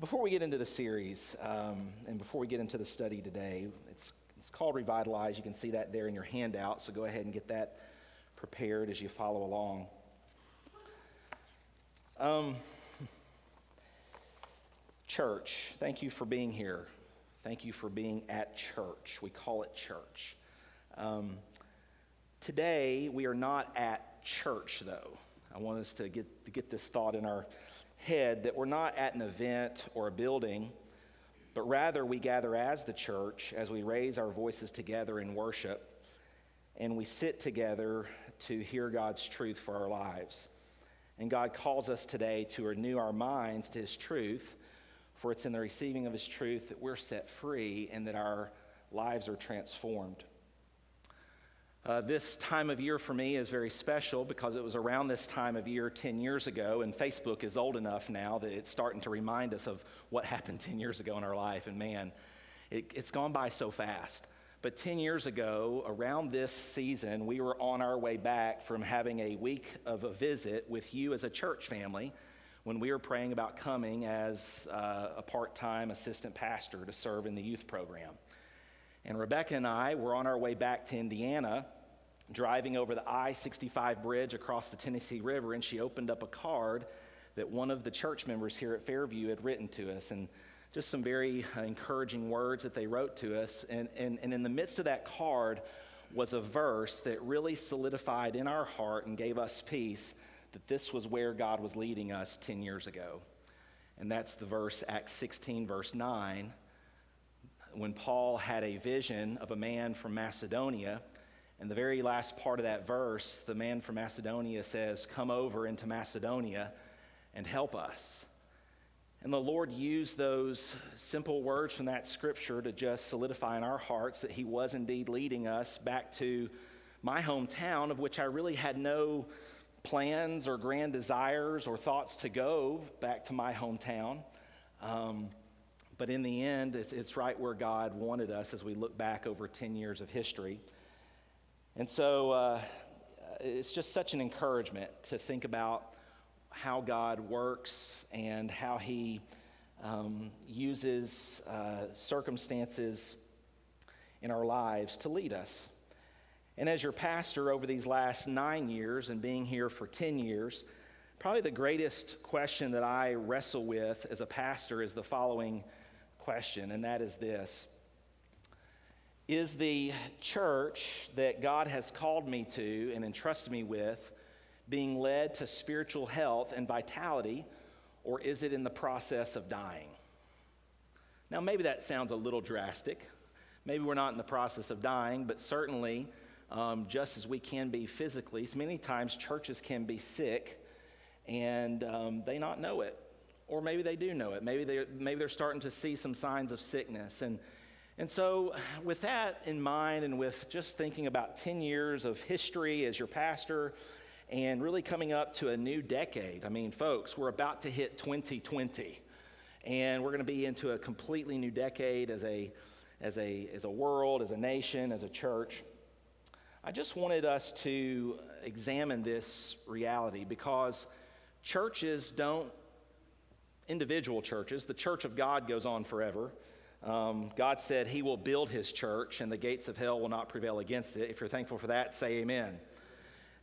Before we get into the series um, and before we get into the study today, it's, it's called Revitalize. You can see that there in your handout, so go ahead and get that prepared as you follow along. Um, church, thank you for being here. Thank you for being at church. We call it church. Um, today, we are not at church, though. I want us to get, to get this thought in our head that we're not at an event or a building, but rather we gather as the church as we raise our voices together in worship and we sit together to hear God's truth for our lives. And God calls us today to renew our minds to His truth, for it's in the receiving of His truth that we're set free and that our lives are transformed. Uh, this time of year for me is very special because it was around this time of year 10 years ago, and Facebook is old enough now that it's starting to remind us of what happened 10 years ago in our life. And man, it, it's gone by so fast. But 10 years ago, around this season, we were on our way back from having a week of a visit with you as a church family when we were praying about coming as uh, a part time assistant pastor to serve in the youth program. And Rebecca and I were on our way back to Indiana, driving over the I 65 bridge across the Tennessee River, and she opened up a card that one of the church members here at Fairview had written to us. And just some very uh, encouraging words that they wrote to us. And, and, and in the midst of that card was a verse that really solidified in our heart and gave us peace that this was where God was leading us 10 years ago. And that's the verse, Acts 16, verse 9 when Paul had a vision of a man from Macedonia. And the very last part of that verse, the man from Macedonia says, Come over into Macedonia and help us. And the Lord used those simple words from that scripture to just solidify in our hearts that He was indeed leading us back to my hometown, of which I really had no plans or grand desires or thoughts to go back to my hometown. Um, but in the end, it's, it's right where God wanted us as we look back over 10 years of history. And so uh, it's just such an encouragement to think about how God works and how He um, uses uh, circumstances in our lives to lead us. And as your pastor over these last nine years and being here for 10 years, probably the greatest question that I wrestle with as a pastor is the following question, and that is this Is the church that God has called me to and entrusted me with being led to spiritual health and vitality, or is it in the process of dying? Now, maybe that sounds a little drastic. Maybe we're not in the process of dying, but certainly, um, just as we can be physically, many times churches can be sick and um, they not know it or maybe they do know it. Maybe they're, maybe they're starting to see some signs of sickness. And, and so, with that in mind, and with just thinking about 10 years of history as your pastor, and really coming up to a new decade, I mean, folks, we're about to hit 2020, and we're going to be into a completely new decade as a, as, a, as a world, as a nation, as a church. I just wanted us to examine this reality because churches don't individual churches. The church of God goes on forever. Um, God said he will build his church and the gates of hell will not prevail against it. If you're thankful for that, say amen.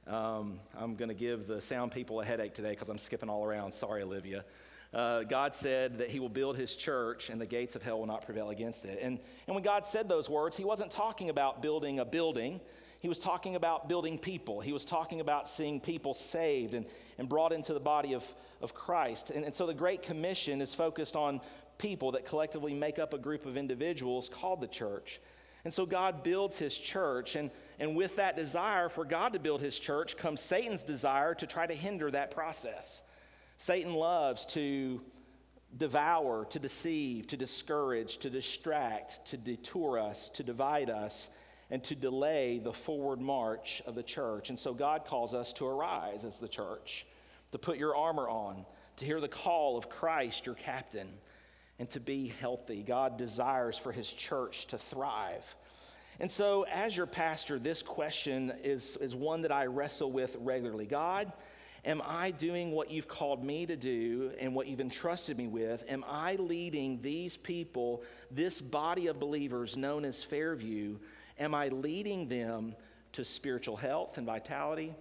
Um, I'm going to give the sound people a headache today because I'm skipping all around. Sorry, Olivia. Uh, God said that he will build his church and the gates of hell will not prevail against it. And, and when God said those words, he wasn't talking about building a building. He was talking about building people. He was talking about seeing people saved and, and brought into the body of, of Christ. And, and so the Great Commission is focused on people that collectively make up a group of individuals called the church. And so God builds his church, and, and with that desire for God to build his church comes Satan's desire to try to hinder that process. Satan loves to devour, to deceive, to discourage, to distract, to detour us, to divide us, and to delay the forward march of the church. And so God calls us to arise as the church to put your armor on, to hear the call of Christ, your captain, and to be healthy. God desires for his church to thrive. And so, as your pastor, this question is, is one that I wrestle with regularly. God, Am I doing what you've called me to do and what you've entrusted me with? Am I leading these people, this body of believers known as Fairview, am I leading them to spiritual health and vitality?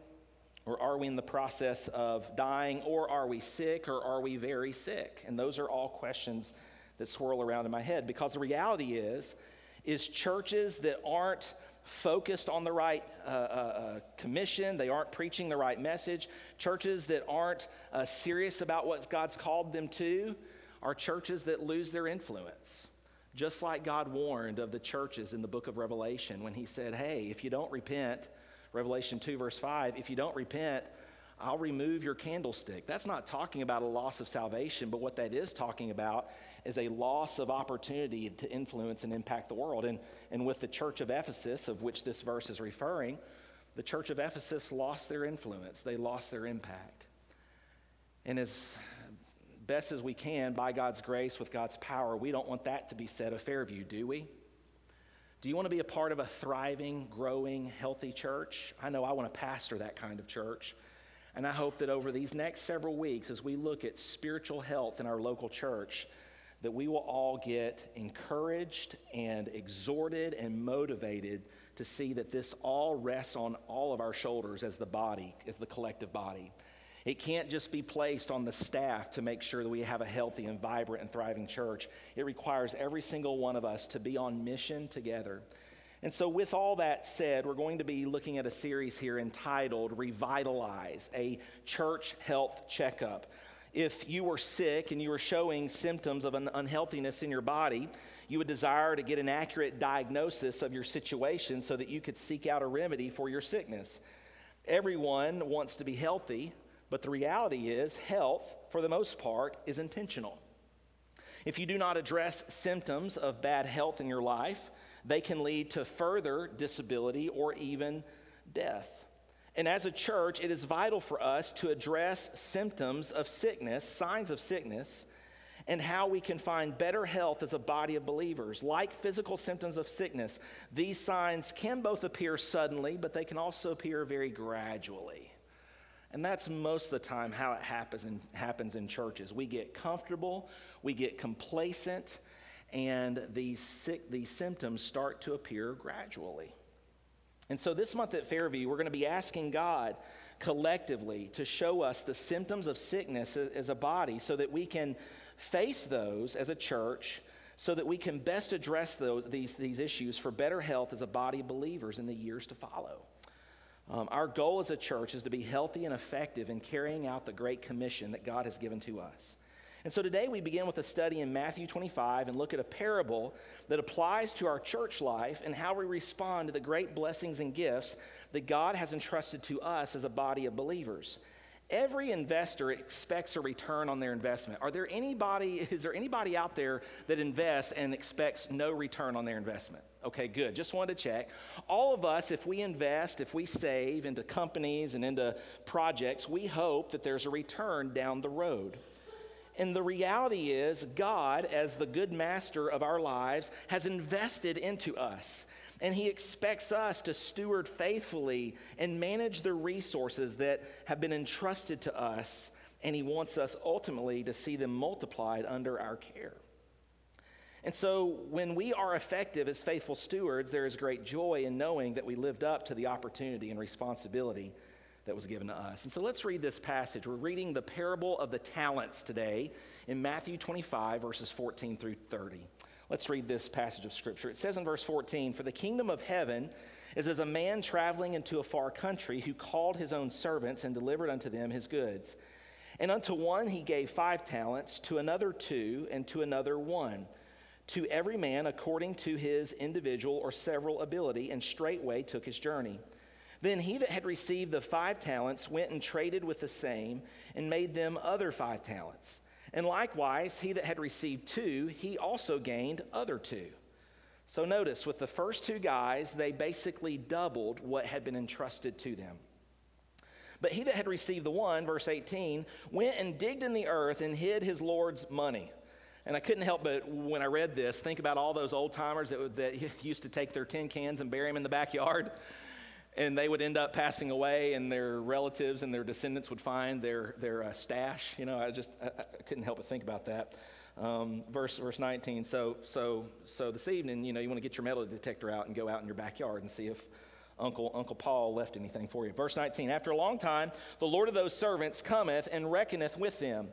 Or are we in the process of dying? Or are we sick? Or are we very sick? And those are all questions that swirl around in my head because the reality is, is churches that aren't focused on the right uh, uh, uh, commission, they aren't preaching the right message. Churches that aren't uh, serious about what God's called them to are churches that lose their influence. Just like God warned of the churches in the book of Revelation when he said, Hey, if you don't repent, Revelation 2, verse 5, if you don't repent, I'll remove your candlestick. That's not talking about a loss of salvation, but what that is talking about is a loss of opportunity to influence and impact the world. And, and with the church of Ephesus, of which this verse is referring, the church of Ephesus lost their influence, they lost their impact. And as best as we can, by God's grace, with God's power, we don't want that to be said of Fairview, do we? Do you want to be a part of a thriving, growing, healthy church? I know I want to pastor that kind of church. And I hope that over these next several weeks, as we look at spiritual health in our local church, that we will all get encouraged and exhorted and motivated to see that this all rests on all of our shoulders as the body, as the collective body. It can't just be placed on the staff to make sure that we have a healthy and vibrant and thriving church. It requires every single one of us to be on mission together. And so, with all that said, we're going to be looking at a series here entitled Revitalize, a church health checkup if you were sick and you were showing symptoms of an unhealthiness in your body, you would desire to get an accurate diagnosis of your situation so that you could seek out a remedy for your sickness. Everyone wants to be healthy, but the reality is, health, for the most part, is intentional. If you do not address symptoms of bad health in your life, they can lead to further disability or even death. And as a church, it is vital for us to address symptoms of sickness, signs of sickness, and how we can find better health as a body of believers. Like physical symptoms of sickness, these signs can both appear suddenly, but they can also appear very gradually. And that's most of the time how it happens in, happens in churches. We get comfortable, we get complacent, and these, sick, these symptoms start to appear gradually. And so this month at Fairview, we're going to be asking God collectively to show us the symptoms of sickness as a body so that we can face those as a church so that we can best address those, these, these issues for better health as a body of believers in the years to follow. Um, our goal as a church is to be healthy and effective in carrying out the great commission that God has given to us. And so today we begin with a study in Matthew 25 and look at a parable that applies to our church life and how we respond to the great blessings and gifts that God has entrusted to us as a body of believers. Every investor expects a return on their investment. Are there anybody, is there anybody out there that invests and expects no return on their investment? Okay, good. Just wanted to check. All of us, if we invest, if we save into companies and into projects, we hope that there's a return down the road. And the reality is, God, as the good master of our lives, has invested into us. And He expects us to steward faithfully and manage the resources that have been entrusted to us. And He wants us ultimately to see them multiplied under our care. And so, when we are effective as faithful stewards, there is great joy in knowing that we lived up to the opportunity and responsibility that was given to us. And so let's read this passage. We're reading the parable of the talents today in Matthew 25, verses 14 through 30. Let's read this passage of Scripture. It says in verse 14 For the kingdom of heaven is as a man traveling into a far country who called his own servants and delivered unto them his goods. And unto one he gave five talents, to another two, and to another one. To every man according to his individual or several ability, and straightway took his journey. Then he that had received the five talents went and traded with the same and made them other five talents. And likewise, he that had received two, he also gained other two. So notice, with the first two guys, they basically doubled what had been entrusted to them. But he that had received the one, verse 18, went and digged in the earth and hid his Lord's money. And I couldn't help but, when I read this, think about all those old timers that, that used to take their tin cans and bury them in the backyard. and they would end up passing away, and their relatives and their descendants would find their, their uh, stash. You know, I just I, I, couldn't help but think about that. Um, verse, verse 19. So, so, so this evening, you know, you want to get your metal detector out and go out in your backyard and see if Uncle, Uncle Paul left anything for you. Verse 19. After a long time, the Lord of those servants cometh and reckoneth with them.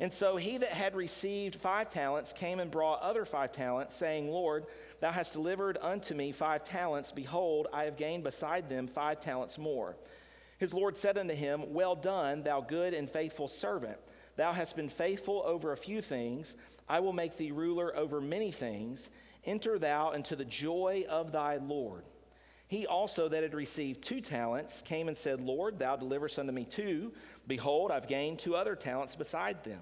And so he that had received five talents came and brought other five talents, saying, Lord, thou hast delivered unto me five talents. Behold, I have gained beside them five talents more. His Lord said unto him, Well done, thou good and faithful servant. Thou hast been faithful over a few things. I will make thee ruler over many things. Enter thou into the joy of thy Lord. He also that had received two talents came and said, Lord, thou deliverest unto me two. Behold, I've gained two other talents beside them.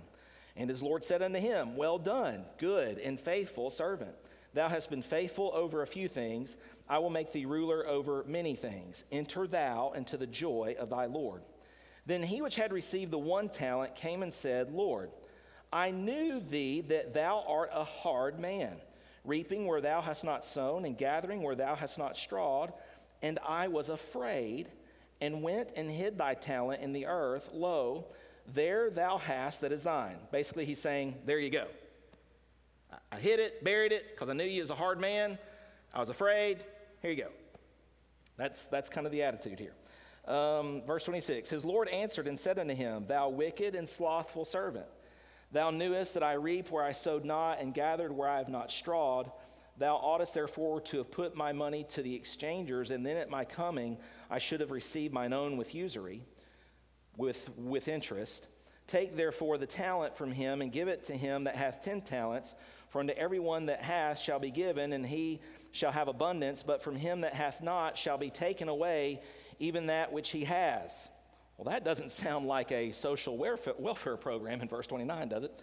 And his Lord said unto him, Well done, good and faithful servant. Thou hast been faithful over a few things. I will make thee ruler over many things. Enter thou into the joy of thy Lord. Then he which had received the one talent came and said, Lord, I knew thee that thou art a hard man reaping where thou hast not sown, and gathering where thou hast not strawed. And I was afraid, and went and hid thy talent in the earth. Lo, there thou hast that is thine. Basically, he's saying, There you go. I hid it, buried it, because I knew you was a hard man. I was afraid. Here you go. That's, that's kind of the attitude here. Um, verse 26 His Lord answered and said unto him, Thou wicked and slothful servant. Thou knewest that I reap where I sowed not, and gathered where I have not strawed. Thou oughtest therefore to have put my money to the exchangers, and then at my coming I should have received mine own with usury, with, with interest. Take therefore the talent from him, and give it to him that hath ten talents. For unto every one that hath shall be given, and he shall have abundance, but from him that hath not shall be taken away even that which he has. Well, that doesn't sound like a social welfare program in verse 29, does it?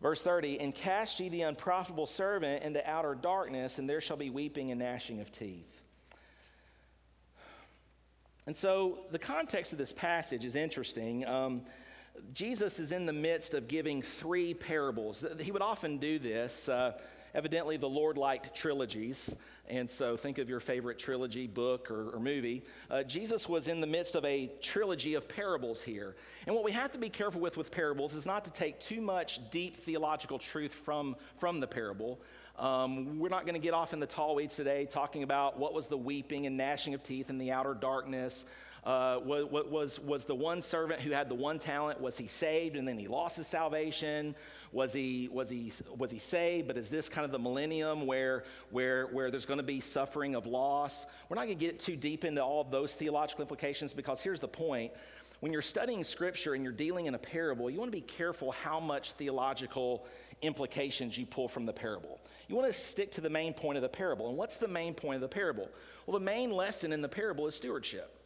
Verse 30 And cast ye the unprofitable servant into outer darkness, and there shall be weeping and gnashing of teeth. And so the context of this passage is interesting. Um, Jesus is in the midst of giving three parables. He would often do this. Uh, evidently, the Lord liked trilogies. And so think of your favorite trilogy, book, or, or movie. Uh, Jesus was in the midst of a trilogy of parables here. And what we have to be careful with with parables is not to take too much deep theological truth from, from the parable. Um, we're not going to get off in the tall weeds today talking about what was the weeping and gnashing of teeth in the outer darkness. Uh, what, was, was the one servant who had the one talent, was he saved and then he lost his salvation? Was he, was he, was he saved? But is this kind of the millennium where, where, where there's going to be suffering of loss? We're not going to get too deep into all of those theological implications because here's the point. When you're studying scripture and you're dealing in a parable, you want to be careful how much theological implications you pull from the parable. You want to stick to the main point of the parable. And what's the main point of the parable? Well, the main lesson in the parable is stewardship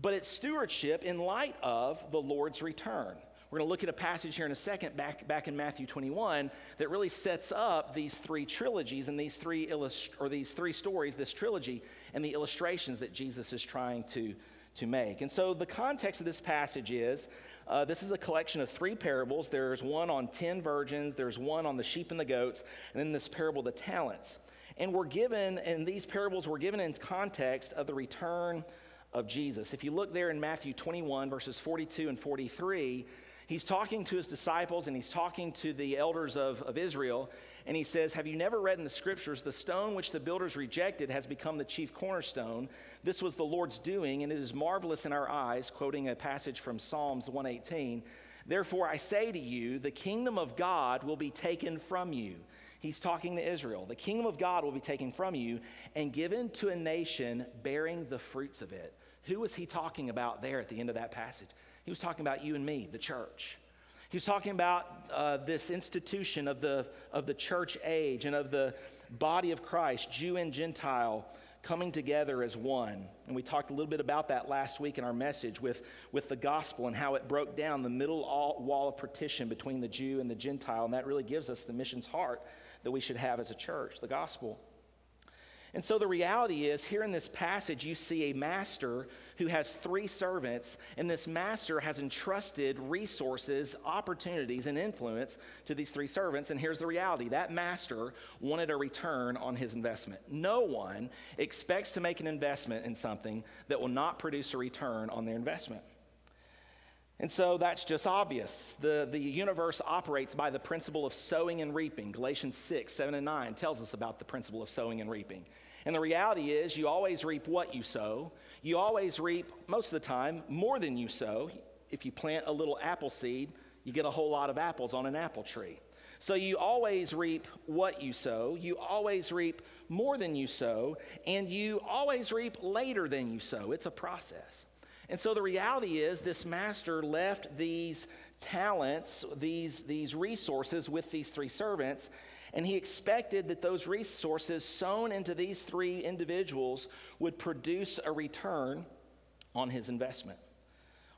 but it's stewardship in light of the Lord's return. We're going to look at a passage here in a second, back, back in Matthew 21, that really sets up these three trilogies and these three, illust- or these three stories, this trilogy, and the illustrations that Jesus is trying to, to make. And so the context of this passage is uh, this is a collection of three parables. There's one on 10 virgins, there's one on the sheep and the goats, and then this parable, the talents. And we're given, and these parables were given in context of the return of Jesus. If you look there in Matthew 21, verses 42 and 43, he's talking to his disciples and he's talking to the elders of, of Israel. And he says, Have you never read in the scriptures, the stone which the builders rejected has become the chief cornerstone? This was the Lord's doing, and it is marvelous in our eyes, quoting a passage from Psalms 118. Therefore, I say to you, the kingdom of God will be taken from you He's talking to Israel. The kingdom of God will be taken from you and given to a nation bearing the fruits of it. Who was he talking about there at the end of that passage? He was talking about you and me, the church. He was talking about uh, this institution of the, of the church age and of the body of Christ, Jew and Gentile, coming together as one. And we talked a little bit about that last week in our message with, with the gospel and how it broke down the middle wall of partition between the Jew and the Gentile. And that really gives us the mission's heart that we should have as a church, the gospel. And so the reality is, here in this passage, you see a master who has three servants, and this master has entrusted resources, opportunities, and influence to these three servants. And here's the reality that master wanted a return on his investment. No one expects to make an investment in something that will not produce a return on their investment. And so that's just obvious. The, the universe operates by the principle of sowing and reaping. Galatians 6, 7, and 9 tells us about the principle of sowing and reaping. And the reality is, you always reap what you sow. You always reap, most of the time, more than you sow. If you plant a little apple seed, you get a whole lot of apples on an apple tree. So you always reap what you sow. You always reap more than you sow. And you always reap later than you sow. It's a process. And so the reality is, this master left these talents, these, these resources with these three servants, and he expected that those resources sown into these three individuals would produce a return on his investment.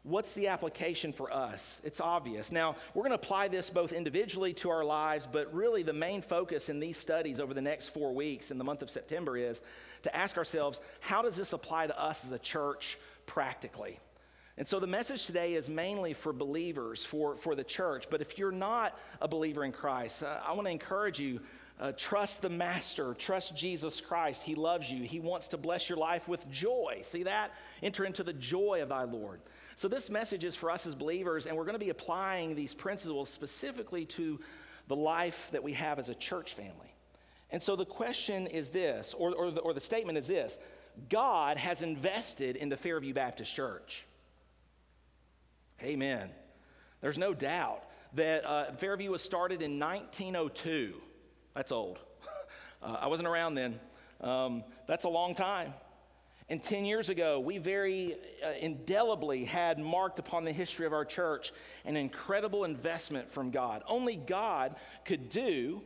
What's the application for us? It's obvious. Now, we're going to apply this both individually to our lives, but really the main focus in these studies over the next four weeks in the month of September is to ask ourselves how does this apply to us as a church practically? And so the message today is mainly for believers, for, for the church. But if you're not a believer in Christ, uh, I want to encourage you uh, trust the Master, trust Jesus Christ. He loves you, He wants to bless your life with joy. See that? Enter into the joy of thy Lord. So, this message is for us as believers, and we're going to be applying these principles specifically to the life that we have as a church family. And so, the question is this, or, or, the, or the statement is this God has invested in the Fairview Baptist Church. Amen. There's no doubt that uh, Fairview was started in 1902. That's old. Uh, I wasn't around then. Um, that's a long time. And 10 years ago, we very uh, indelibly had marked upon the history of our church an incredible investment from God. Only God could do,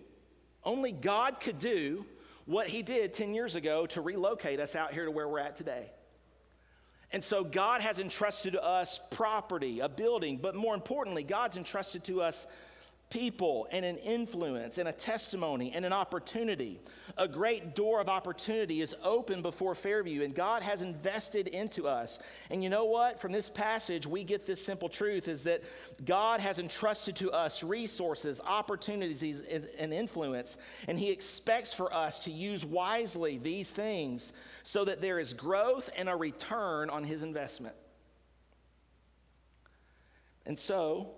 only God could do what He did 10 years ago to relocate us out here to where we're at today. And so God has entrusted to us property, a building, but more importantly, God's entrusted to us people and an influence and a testimony and an opportunity. A great door of opportunity is open before Fairview, and God has invested into us. And you know what? From this passage, we get this simple truth is that God has entrusted to us resources, opportunities, and influence, and He expects for us to use wisely these things so that there is growth and a return on His investment. And so,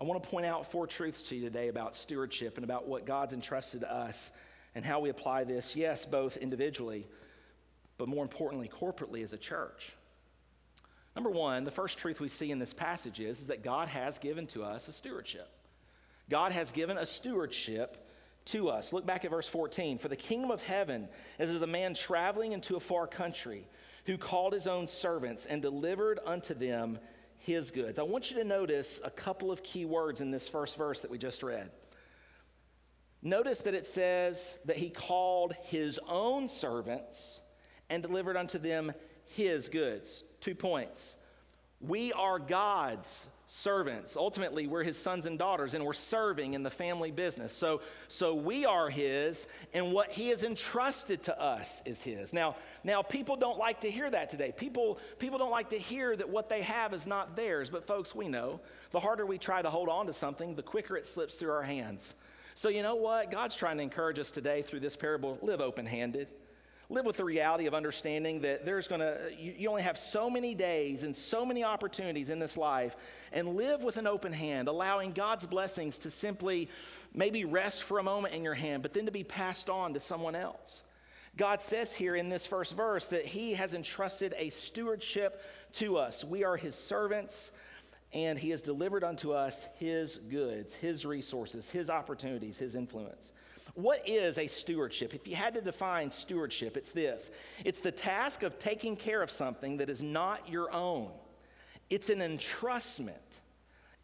I want to point out four truths to you today about stewardship and about what God's entrusted to us and how we apply this, yes, both individually, but more importantly, corporately as a church. Number one, the first truth we see in this passage is, is that God has given to us a stewardship. God has given a stewardship to us. Look back at verse 14. For the kingdom of heaven is as a man traveling into a far country who called his own servants and delivered unto them his goods. I want you to notice a couple of key words in this first verse that we just read. Notice that it says that he called his own servants and delivered unto them his goods. Two points. We are God's servants. Ultimately, we're his sons and daughters, and we're serving in the family business. So, so we are his, and what he has entrusted to us is his. Now, now people don't like to hear that today. People, people don't like to hear that what they have is not theirs. But folks, we know the harder we try to hold on to something, the quicker it slips through our hands. So you know what? God's trying to encourage us today through this parable. Live open-handed live with the reality of understanding that there's going to you, you, only have so many days and so many opportunities in this life and live with an open hand allowing god's blessings to simply maybe rest for a moment in your hand but then to be passed on to someone else. God says here in this first verse that he has entrusted a stewardship to us. We are his servants and he has delivered unto us his goods his resources his opportunities his influence what is a stewardship? If you had to define stewardship, it's this it's the task of taking care of something that is not your own, it's an entrustment.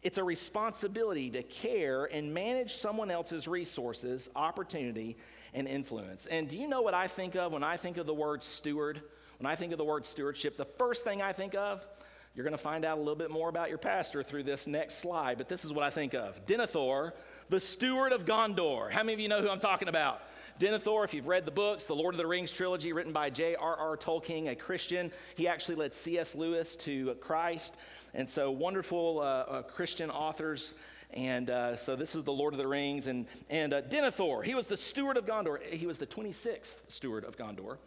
It's a responsibility to care and manage someone else's resources, opportunity, and influence. And do you know what I think of when I think of the word steward? When I think of the word stewardship, the first thing I think of, You're going to find out a little bit more about your pastor through this next slide, but this is what I think of Denethor, the steward of Gondor. How many of you know who I'm talking about? Denethor, if you've read the books, the Lord of the Rings trilogy written by J.R.R. Tolkien, a Christian, he actually led C.S. Lewis to Christ. And so, wonderful uh, uh, Christian authors. And uh, so, this is the Lord of the Rings. And, and uh, Denethor, he was the steward of Gondor. He was the 26th steward of Gondor.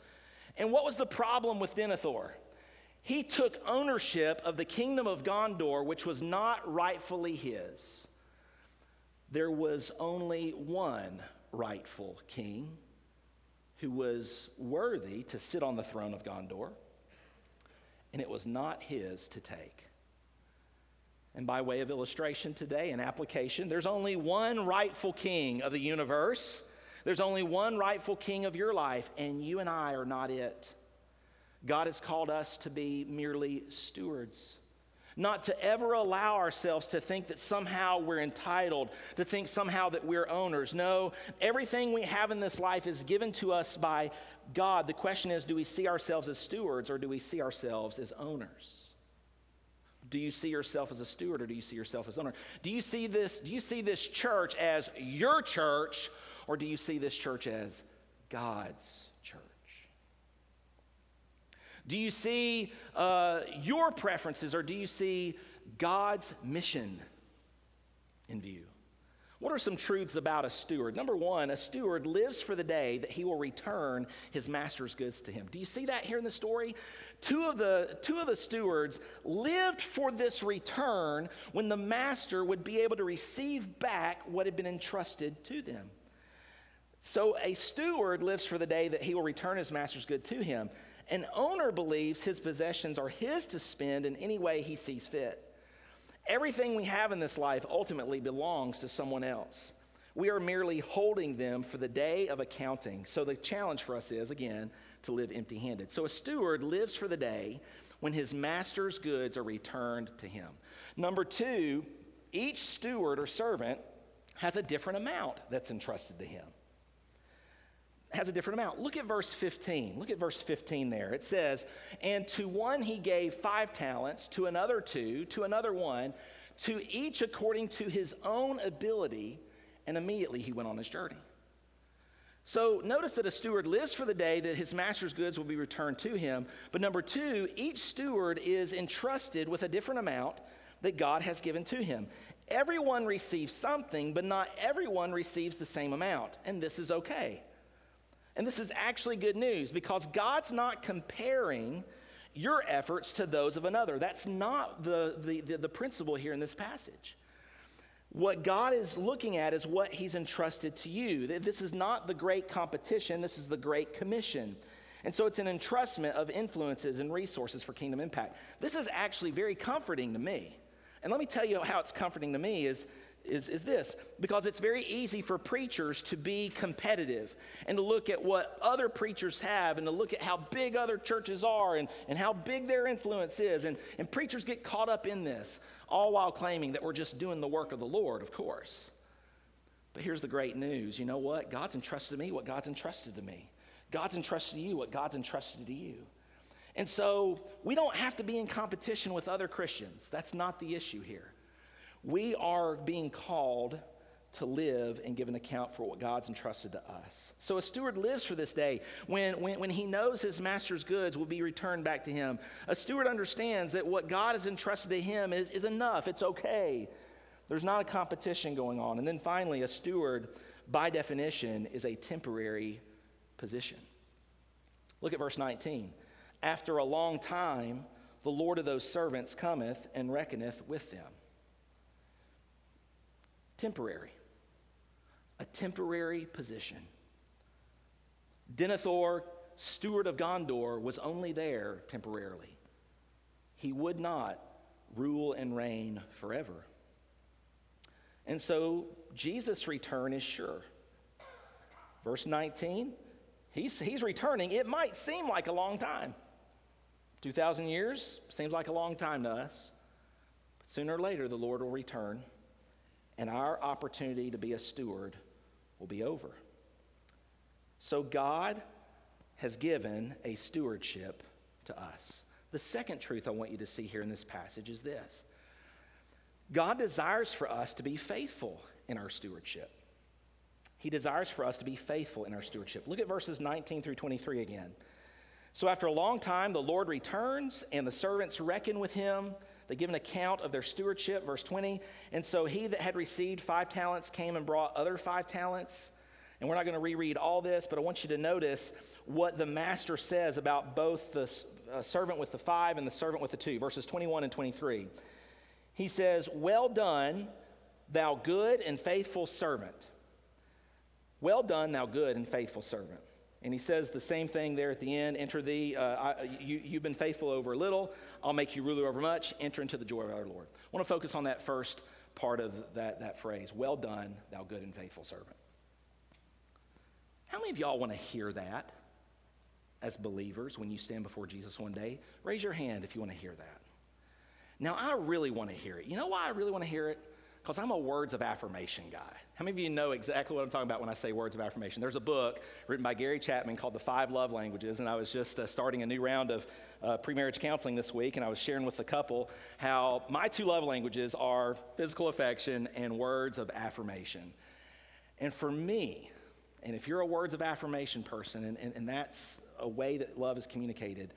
And what was the problem with Denethor? He took ownership of the kingdom of Gondor, which was not rightfully his. There was only one rightful king who was worthy to sit on the throne of Gondor, and it was not his to take. And by way of illustration today and application, there's only one rightful king of the universe. There's only one rightful king of your life, and you and I are not it. God has called us to be merely stewards. Not to ever allow ourselves to think that somehow we're entitled, to think somehow that we're owners. No, everything we have in this life is given to us by God. The question is do we see ourselves as stewards or do we see ourselves as owners? Do you see yourself as a steward or do you see yourself as owner? Do you see this, do you see this church as your church or do you see this church as God's? Do you see uh, your preferences or do you see God's mission in view? What are some truths about a steward? Number one, a steward lives for the day that he will return his master's goods to him. Do you see that here in the story? Two of the, two of the stewards lived for this return when the master would be able to receive back what had been entrusted to them. So a steward lives for the day that he will return his master's good to him. An owner believes his possessions are his to spend in any way he sees fit. Everything we have in this life ultimately belongs to someone else. We are merely holding them for the day of accounting. So the challenge for us is, again, to live empty handed. So a steward lives for the day when his master's goods are returned to him. Number two, each steward or servant has a different amount that's entrusted to him has a different amount. Look at verse 15. Look at verse 15 there. It says, And to one he gave five talents, to another two, to another one, to each according to his own ability, and immediately he went on his journey. So notice that a steward lives for the day that his master's goods will be returned to him. But number two, each steward is entrusted with a different amount that God has given to him. Everyone receives something, but not everyone receives the same amount. And this is okay. And this is actually good news because God's not comparing your efforts to those of another. That's not the, the, the, the, principle here in this passage. What God is looking at is what He's entrusted to you. This is not the great competition, this is the great commission. And so it's an entrustment of influences and resources for kingdom impact. This is actually very comforting to me. And let me tell you how it's comforting to me is is, is this because it's very easy for preachers to be competitive and to look at what other preachers have and to look at how big other churches are and, and how big their influence is. And, and preachers get caught up in this, all while claiming that we're just doing the work of the Lord, of course. But here's the great news you know what? God's entrusted me what God's entrusted to me, God's entrusted to you what God's entrusted to you. And so we don't have to be in competition with other Christians. That's not the issue here. We are being called to live and give an account for what God's entrusted to us. So a steward lives for this day when, when, when he knows his master's goods will be returned back to him. A steward understands that what God has entrusted to him is, is enough, it's okay. There's not a competition going on. And then finally, a steward, by definition, is a temporary position. Look at verse 19. After a long time, the Lord of those servants cometh and reckoneth with them temporary, a temporary position. Denethor, steward of Gondor, was only there temporarily. He would not rule and reign forever. And so Jesus' return is sure. Verse 19, he's, he's returning. It might seem like a long time. 2,000 years seems like a long time to us. But sooner or later, the Lord will return and our opportunity to be a steward will be over. So, God has given a stewardship to us. The second truth I want you to see here in this passage is this God desires for us to be faithful in our stewardship. He desires for us to be faithful in our stewardship. Look at verses 19 through 23 again. So after a long time, the Lord returns, and the servants reckon with him. They give an account of their stewardship, verse 20. And so he that had received five talents came and brought other five talents. And we're not going to reread all this, but I want you to notice what the master says about both the uh, servant with the five and the servant with the two, verses 21 and 23. He says, Well done, thou good and faithful servant. Well done, thou good and faithful servant. And he says the same thing there at the end Enter thee, uh, I, you, you've been faithful over a little, I'll make you ruler over much. Enter into the joy of our Lord. I want to focus on that first part of that, that phrase Well done, thou good and faithful servant. How many of y'all want to hear that as believers when you stand before Jesus one day? Raise your hand if you want to hear that. Now, I really want to hear it. You know why I really want to hear it? Because I'm a words of affirmation guy. How many of you know exactly what I'm talking about when I say words of affirmation? There's a book written by Gary Chapman called The Five Love Languages, and I was just uh, starting a new round of uh, premarriage counseling this week, and I was sharing with the couple how my two love languages are physical affection and words of affirmation. And for me, and if you're a words of affirmation person, and, and, and that's a way that love is communicated,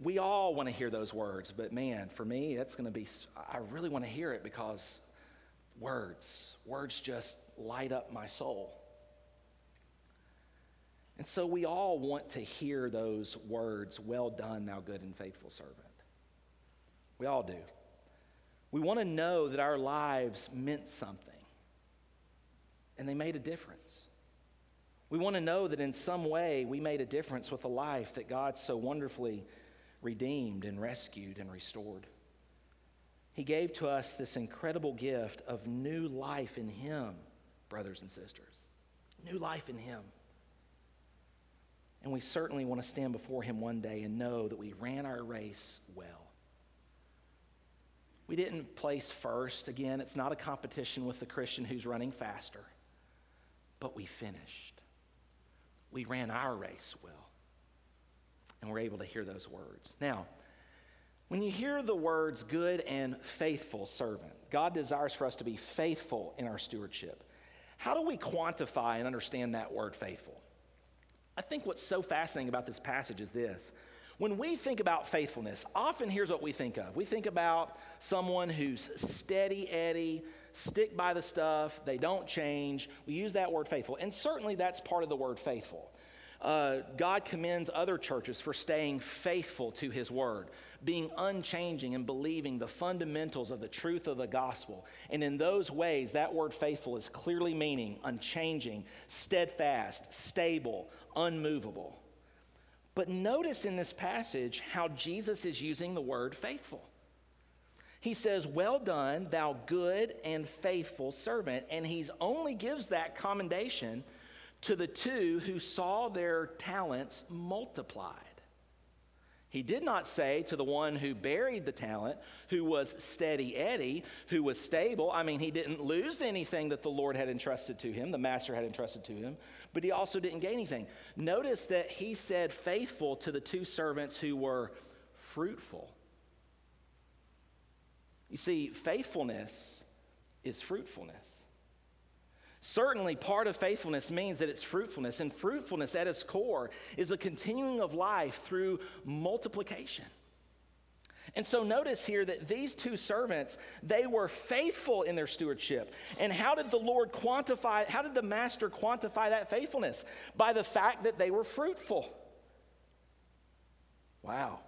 we all want to hear those words, but man, for me, that's going to be, I really want to hear it because words, words just light up my soul. And so we all want to hear those words, well done, thou good and faithful servant. We all do. We want to know that our lives meant something and they made a difference. We want to know that in some way we made a difference with a life that God so wonderfully redeemed and rescued and restored. He gave to us this incredible gift of new life in Him, brothers and sisters. New life in Him. And we certainly want to stand before Him one day and know that we ran our race well. We didn't place first. Again, it's not a competition with the Christian who's running faster, but we finished. We ran our race well and we're able to hear those words. Now, when you hear the words good and faithful servant, God desires for us to be faithful in our stewardship. How do we quantify and understand that word faithful? I think what's so fascinating about this passage is this. When we think about faithfulness, often here's what we think of. We think about someone who's steady Eddie, stick by the stuff, they don't change. We use that word faithful. And certainly that's part of the word faithful. Uh, God commends other churches for staying faithful to His Word, being unchanging and believing the fundamentals of the truth of the gospel. And in those ways, that word faithful is clearly meaning unchanging, steadfast, stable, unmovable. But notice in this passage how Jesus is using the word faithful. He says, Well done, thou good and faithful servant. And he only gives that commendation to the two who saw their talents multiplied. He did not say to the one who buried the talent, who was steady Eddie, who was stable. I mean, he didn't lose anything that the Lord had entrusted to him, the master had entrusted to him, but he also didn't gain anything. Notice that he said faithful to the two servants who were fruitful. You see, faithfulness is fruitfulness. Certainly, part of faithfulness means that it's fruitfulness, and fruitfulness at its core is the continuing of life through multiplication. And so notice here that these two servants, they were faithful in their stewardship. And how did the Lord quantify, how did the master quantify that faithfulness? By the fact that they were fruitful. Wow.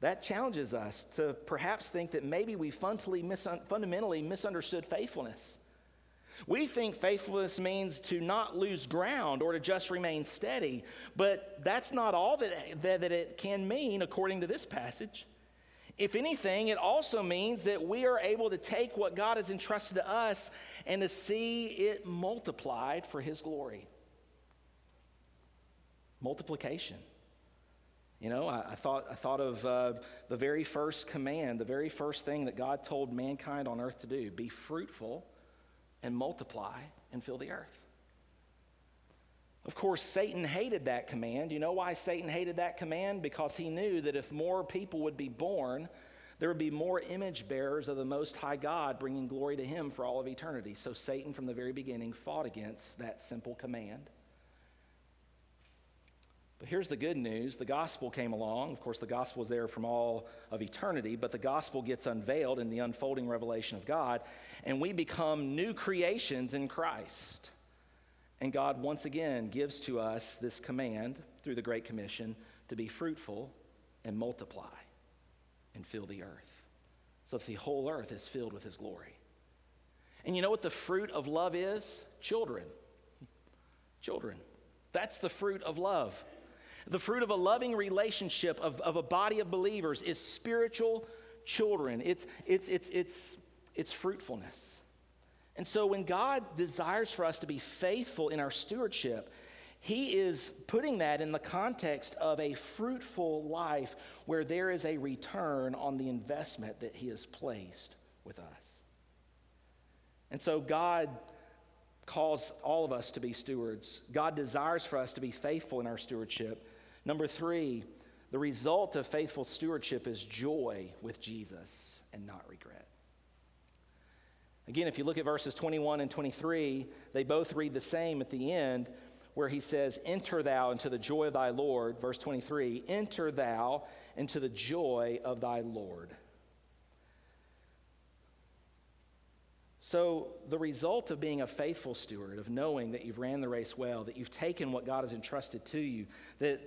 That challenges us to perhaps think that maybe we fundamentally misunderstood faithfulness. We think faithfulness means to not lose ground or to just remain steady, but that's not all that, that, that, it can mean according to this passage. If anything, it also means that we are able to take what God has entrusted to us and to see it multiplied for His glory. Multiplication. You know, I, I, thought, I thought of uh, the very first command, the very first thing that God told mankind on earth to do be fruitful and multiply and fill the earth. Of course, Satan hated that command. You know why Satan hated that command? Because he knew that if more people would be born, there would be more image bearers of the Most High God bringing glory to him for all of eternity. So Satan, from the very beginning, fought against that simple command. But here's the good news the gospel came along. Of course, the gospel is there from all of eternity, but the gospel gets unveiled in the unfolding revelation of God, and we become new creations in Christ. And God once again gives to us this command through the Great Commission to be fruitful and multiply and fill the earth. So that the whole earth is filled with His glory. And you know what the fruit of love is? Children. Children. That's the fruit of love. The fruit of a loving relationship of, of a body of believers is spiritual children. It's, it's, it's, it's, it's fruitfulness. And so when God desires for us to be faithful in our stewardship, he is putting that in the context of a fruitful life where there is a return on the investment that He has placed with us. And so God calls all of us to be stewards. God desires for us to be faithful in our stewardship. Number three, the result of faithful stewardship is joy with Jesus and not regret. Again, if you look at verses 21 and 23, they both read the same at the end, where he says, Enter thou into the joy of thy Lord. Verse 23, Enter thou into the joy of thy Lord. So, the result of being a faithful steward, of knowing that you've ran the race well, that you've taken what God has entrusted to you, that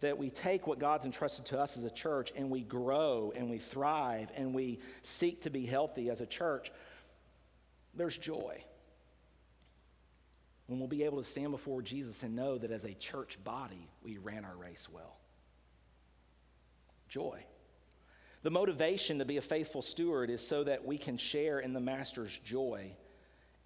that we take what God's entrusted to us as a church and we grow and we thrive and we seek to be healthy as a church, there's joy. When we'll be able to stand before Jesus and know that as a church body, we ran our race well. Joy. The motivation to be a faithful steward is so that we can share in the Master's joy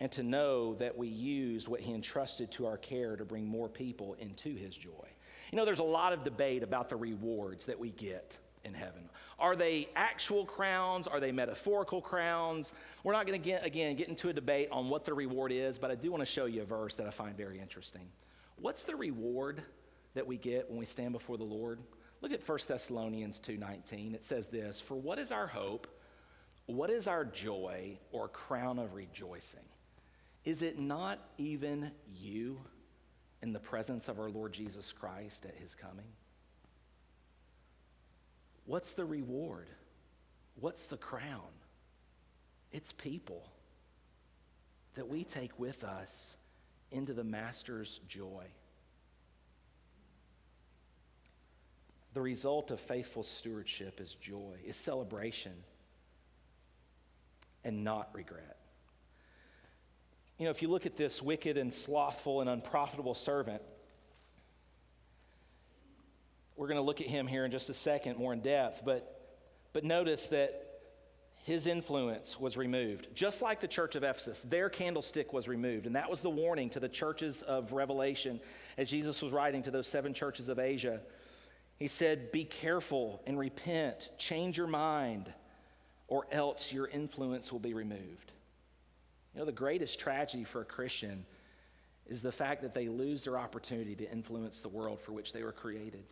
and to know that we used what he entrusted to our care to bring more people into his joy. You know, there's a lot of debate about the rewards that we get in heaven. Are they actual crowns? Are they metaphorical crowns? We're not going to again, get into a debate on what the reward is, but I do want to show you a verse that I find very interesting. What's the reward that we get when we stand before the Lord? Look at 1 Thessalonians 2:19. It says this, "For what is our hope? What is our joy or crown of rejoicing? Is it not even you in the presence of our Lord Jesus Christ at his coming? What's the reward? What's the crown? It's people that we take with us into the Master's joy. The result of faithful stewardship is joy, is celebration, and not regret. You know, if you look at this wicked and slothful and unprofitable servant, we're going to look at him here in just a second more in depth, but, but notice that his influence was removed. Just like the church of Ephesus, their candlestick was removed. And that was the warning to the churches of Revelation as Jesus was writing to those seven churches of Asia. He said, Be careful and repent, change your mind, or else your influence will be removed. You know, the greatest tragedy for a Christian is the fact that they lose their opportunity to influence the world for which they were created.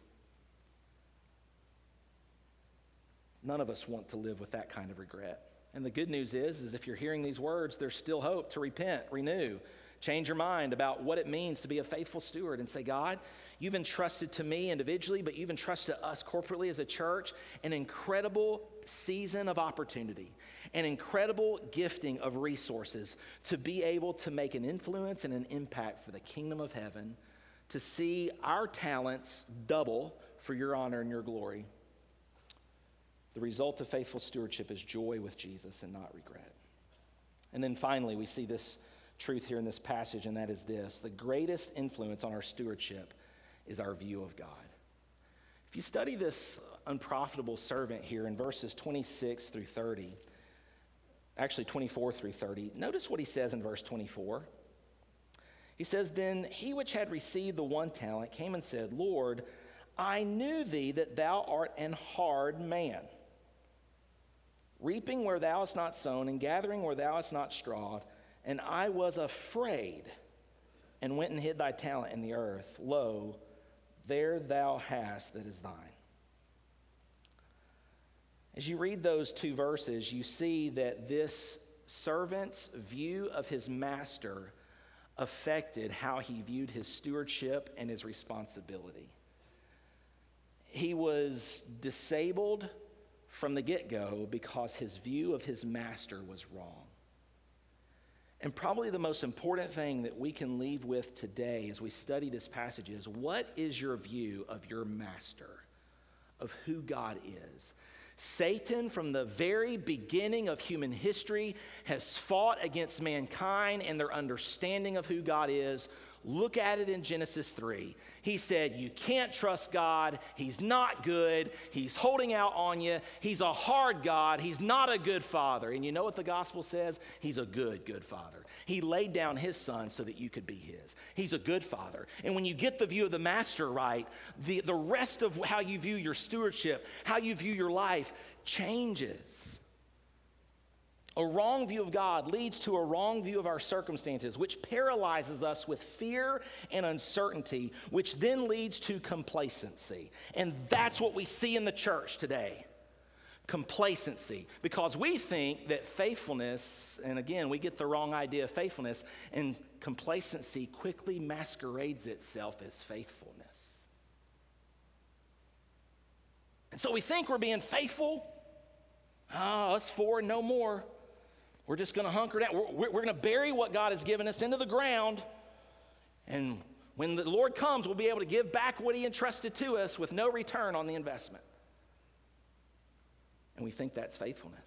None of us want to live with that kind of regret. And the good news is, is if you're hearing these words, there's still hope to repent, renew, change your mind about what it means to be a faithful steward and say, God, you've entrusted to me individually, but you've entrusted us corporately as a church an incredible season of opportunity an incredible gifting of resources to be able to make an influence and an impact for the kingdom of heaven, to see our talents double for your honor and your glory. The result of faithful stewardship is joy with Jesus and not regret. And then finally, we see this truth here in this passage, and that is this the greatest influence on our stewardship is our view of God. If you study this unprofitable servant here in verses 26 through 30, actually 24 through 30. Notice what he says in verse 24. He says, Then he which had received the one talent came and said, Lord, I knew thee that thou art an hard man, reaping where thou hast not sown, and gathering where thou hast not strawed, and I was afraid and went and hid thy talent in the earth. Lo, there thou hast that is thine. As you read those two verses, you see that this servant's view of his master affected how he viewed his stewardship and his responsibility. He was disabled from the get go because his view of his master was wrong. And probably the most important thing that we can leave with today as we study this passage is what is your view of your master, of who God is? Satan, from the very beginning of human history, has fought against mankind and their understanding of who God is Look at it in Genesis 3. He said, You can't trust God. He's not good. He's holding out on you. He's a hard God. He's not a good father. And you know what the gospel says? He's a good, good father. He laid down his son so that you could be his. He's a good father. And when you get the view of the master right, the, the rest of how you view your stewardship, how you view your life changes. A wrong view of God leads to a wrong view of our circumstances, which paralyzes us with fear and uncertainty, which then leads to complacency. And that's what we see in the church today complacency, because we think that faithfulness, and again, we get the wrong idea of faithfulness, and complacency quickly masquerades itself as faithfulness. And so we think we're being faithful. Ah, oh, us four, no more. We're just going to hunker down. We're, we're going to bury what God has given us into the ground. And when the Lord comes, we'll be able to give back what He entrusted to us with no return on the investment. And we think that's faithfulness.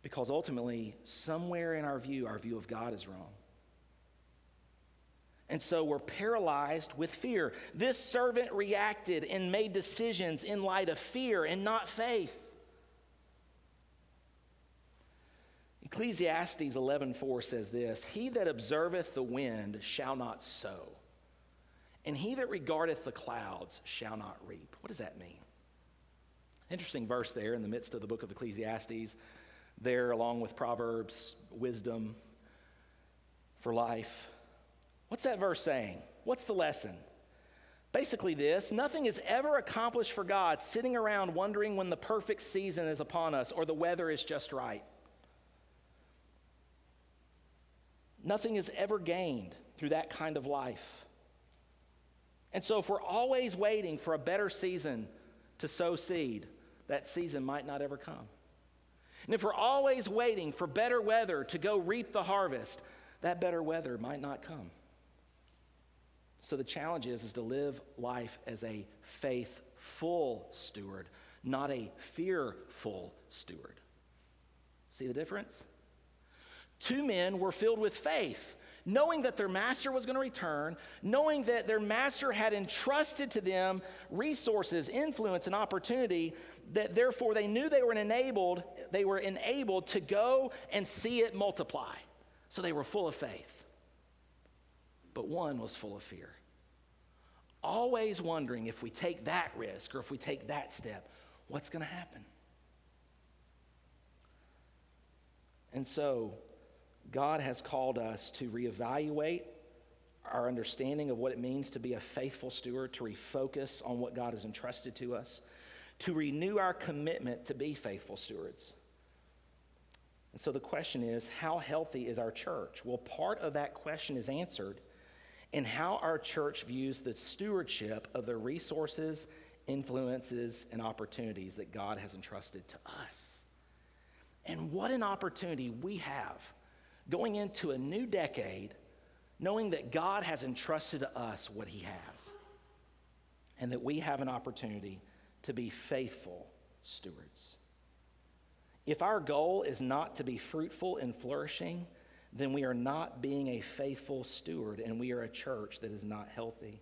Because ultimately, somewhere in our view, our view of God is wrong. And so we're paralyzed with fear. This servant reacted and made decisions in light of fear and not faith. Ecclesiastes 11:4 says this, "He that observeth the wind shall not sow, and he that regardeth the clouds shall not reap." What does that mean? Interesting verse there in the midst of the book of Ecclesiastes, there along with Proverbs, wisdom for life. What's that verse saying? What's the lesson? Basically, this nothing is ever accomplished for God sitting around wondering when the perfect season is upon us or the weather is just right. Nothing is ever gained through that kind of life. And so, if we're always waiting for a better season to sow seed, that season might not ever come. And if we're always waiting for better weather to go reap the harvest, that better weather might not come. So the challenge is, is to live life as a faithful steward, not a fearful steward. See the difference? Two men were filled with faith, knowing that their master was going to return, knowing that their master had entrusted to them resources, influence, and opportunity, that therefore they knew they were enabled, they were enabled to go and see it multiply. So they were full of faith. But one was full of fear. Always wondering if we take that risk or if we take that step, what's going to happen? And so God has called us to reevaluate our understanding of what it means to be a faithful steward, to refocus on what God has entrusted to us, to renew our commitment to be faithful stewards. And so the question is how healthy is our church? Well, part of that question is answered in how our church views the stewardship of the resources, influences, and opportunities that God has entrusted to us. And what an opportunity we have going into a new decade knowing that God has entrusted to us what He has and that we have an opportunity to be faithful stewards. If our goal is not to be fruitful and flourishing, then we are not being a faithful steward and we are a church that is not healthy.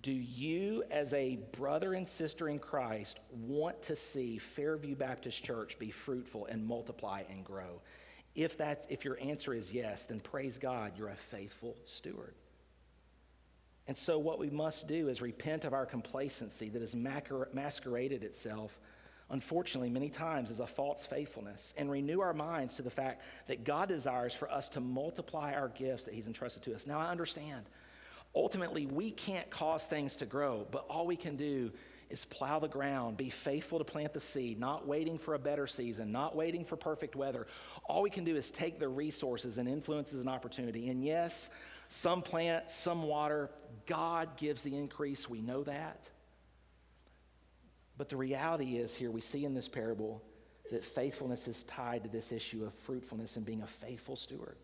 Do you, as a brother and sister in Christ, want to see Fairview Baptist Church be fruitful and multiply and grow? If, that, if your answer is yes, then praise God, you're a faithful steward. And so, what we must do is repent of our complacency that has masqueraded itself unfortunately, many times as a false faithfulness, and renew our minds to the fact that God desires for us to multiply our gifts that He's entrusted to us. Now, I understand. Ultimately, we can't cause things to grow, but all we can do is plow the ground, be faithful to plant the seed, not waiting for a better season, not waiting for perfect weather. All we can do is take the resources and influences and opportunity. And yes, some plant, some water. God gives the increase. We know that. But the reality is here, we see in this parable that faithfulness is tied to this issue of fruitfulness and being a faithful steward.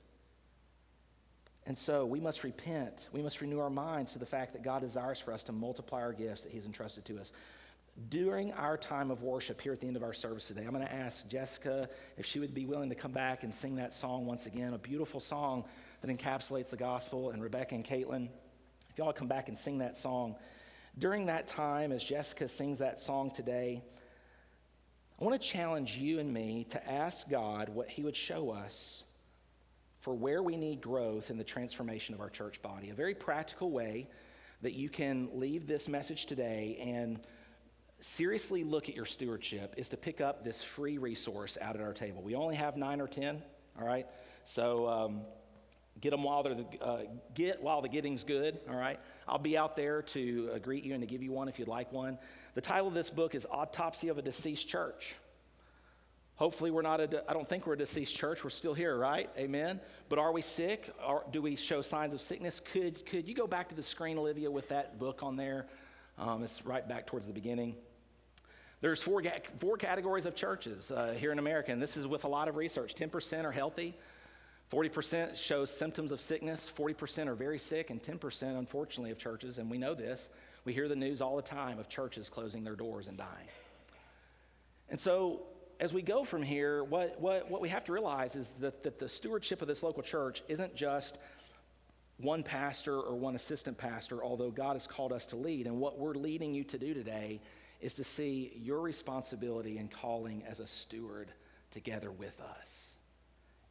And so we must repent. We must renew our minds to the fact that God desires for us to multiply our gifts that He's entrusted to us. During our time of worship here at the end of our service today, I'm going to ask Jessica if she would be willing to come back and sing that song once again, a beautiful song that encapsulates the gospel. And Rebecca and Caitlin, if y'all come back and sing that song. During that time, as Jessica sings that song today, I want to challenge you and me to ask God what He would show us for where we need growth in the transformation of our church body. A very practical way that you can leave this message today and seriously look at your stewardship is to pick up this free resource out at our table. We only have nine or ten, all right? So um, get them while they're the, uh, get while the getting's good, all right? I'll be out there to uh, greet you and to give you one if you'd like one. The title of this book is Autopsy of a Deceased Church. Hopefully, we're not a, I don't think we're a deceased church. We're still here, right? Amen. But are we sick? Or do we show signs of sickness? Could, could you go back to the screen, Olivia, with that book on there? Um, it's right back towards the beginning. There's four, four categories of churches uh, here in America, and this is with a lot of research. 10% are healthy, 40% shows symptoms of sickness, 40% are very sick, and 10%, unfortunately, of churches, and we know this, we hear the news all the time of churches closing their doors and dying. And so as we go from here, what, what, what we have to realize is that, that the stewardship of this local church isn't just one pastor or one assistant pastor, although God has called us to lead. And what we're leading you to do today is to see your responsibility and calling as a steward together with us.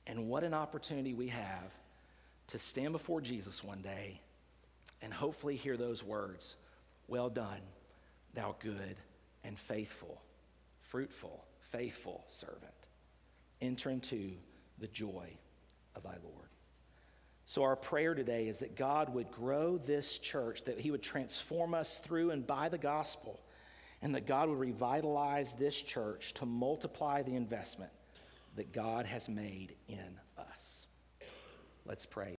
And what an opportunity we have to stand before Jesus one day and hopefully hear those words Well done, thou good and faithful, fruitful faithful servant. Enter into the joy of thy Lord. So, our prayer today is that God would grow this church, that He would transform us through and by the gospel, and that God would revitalize this church to multiply the investment that God has made in us. Let's pray.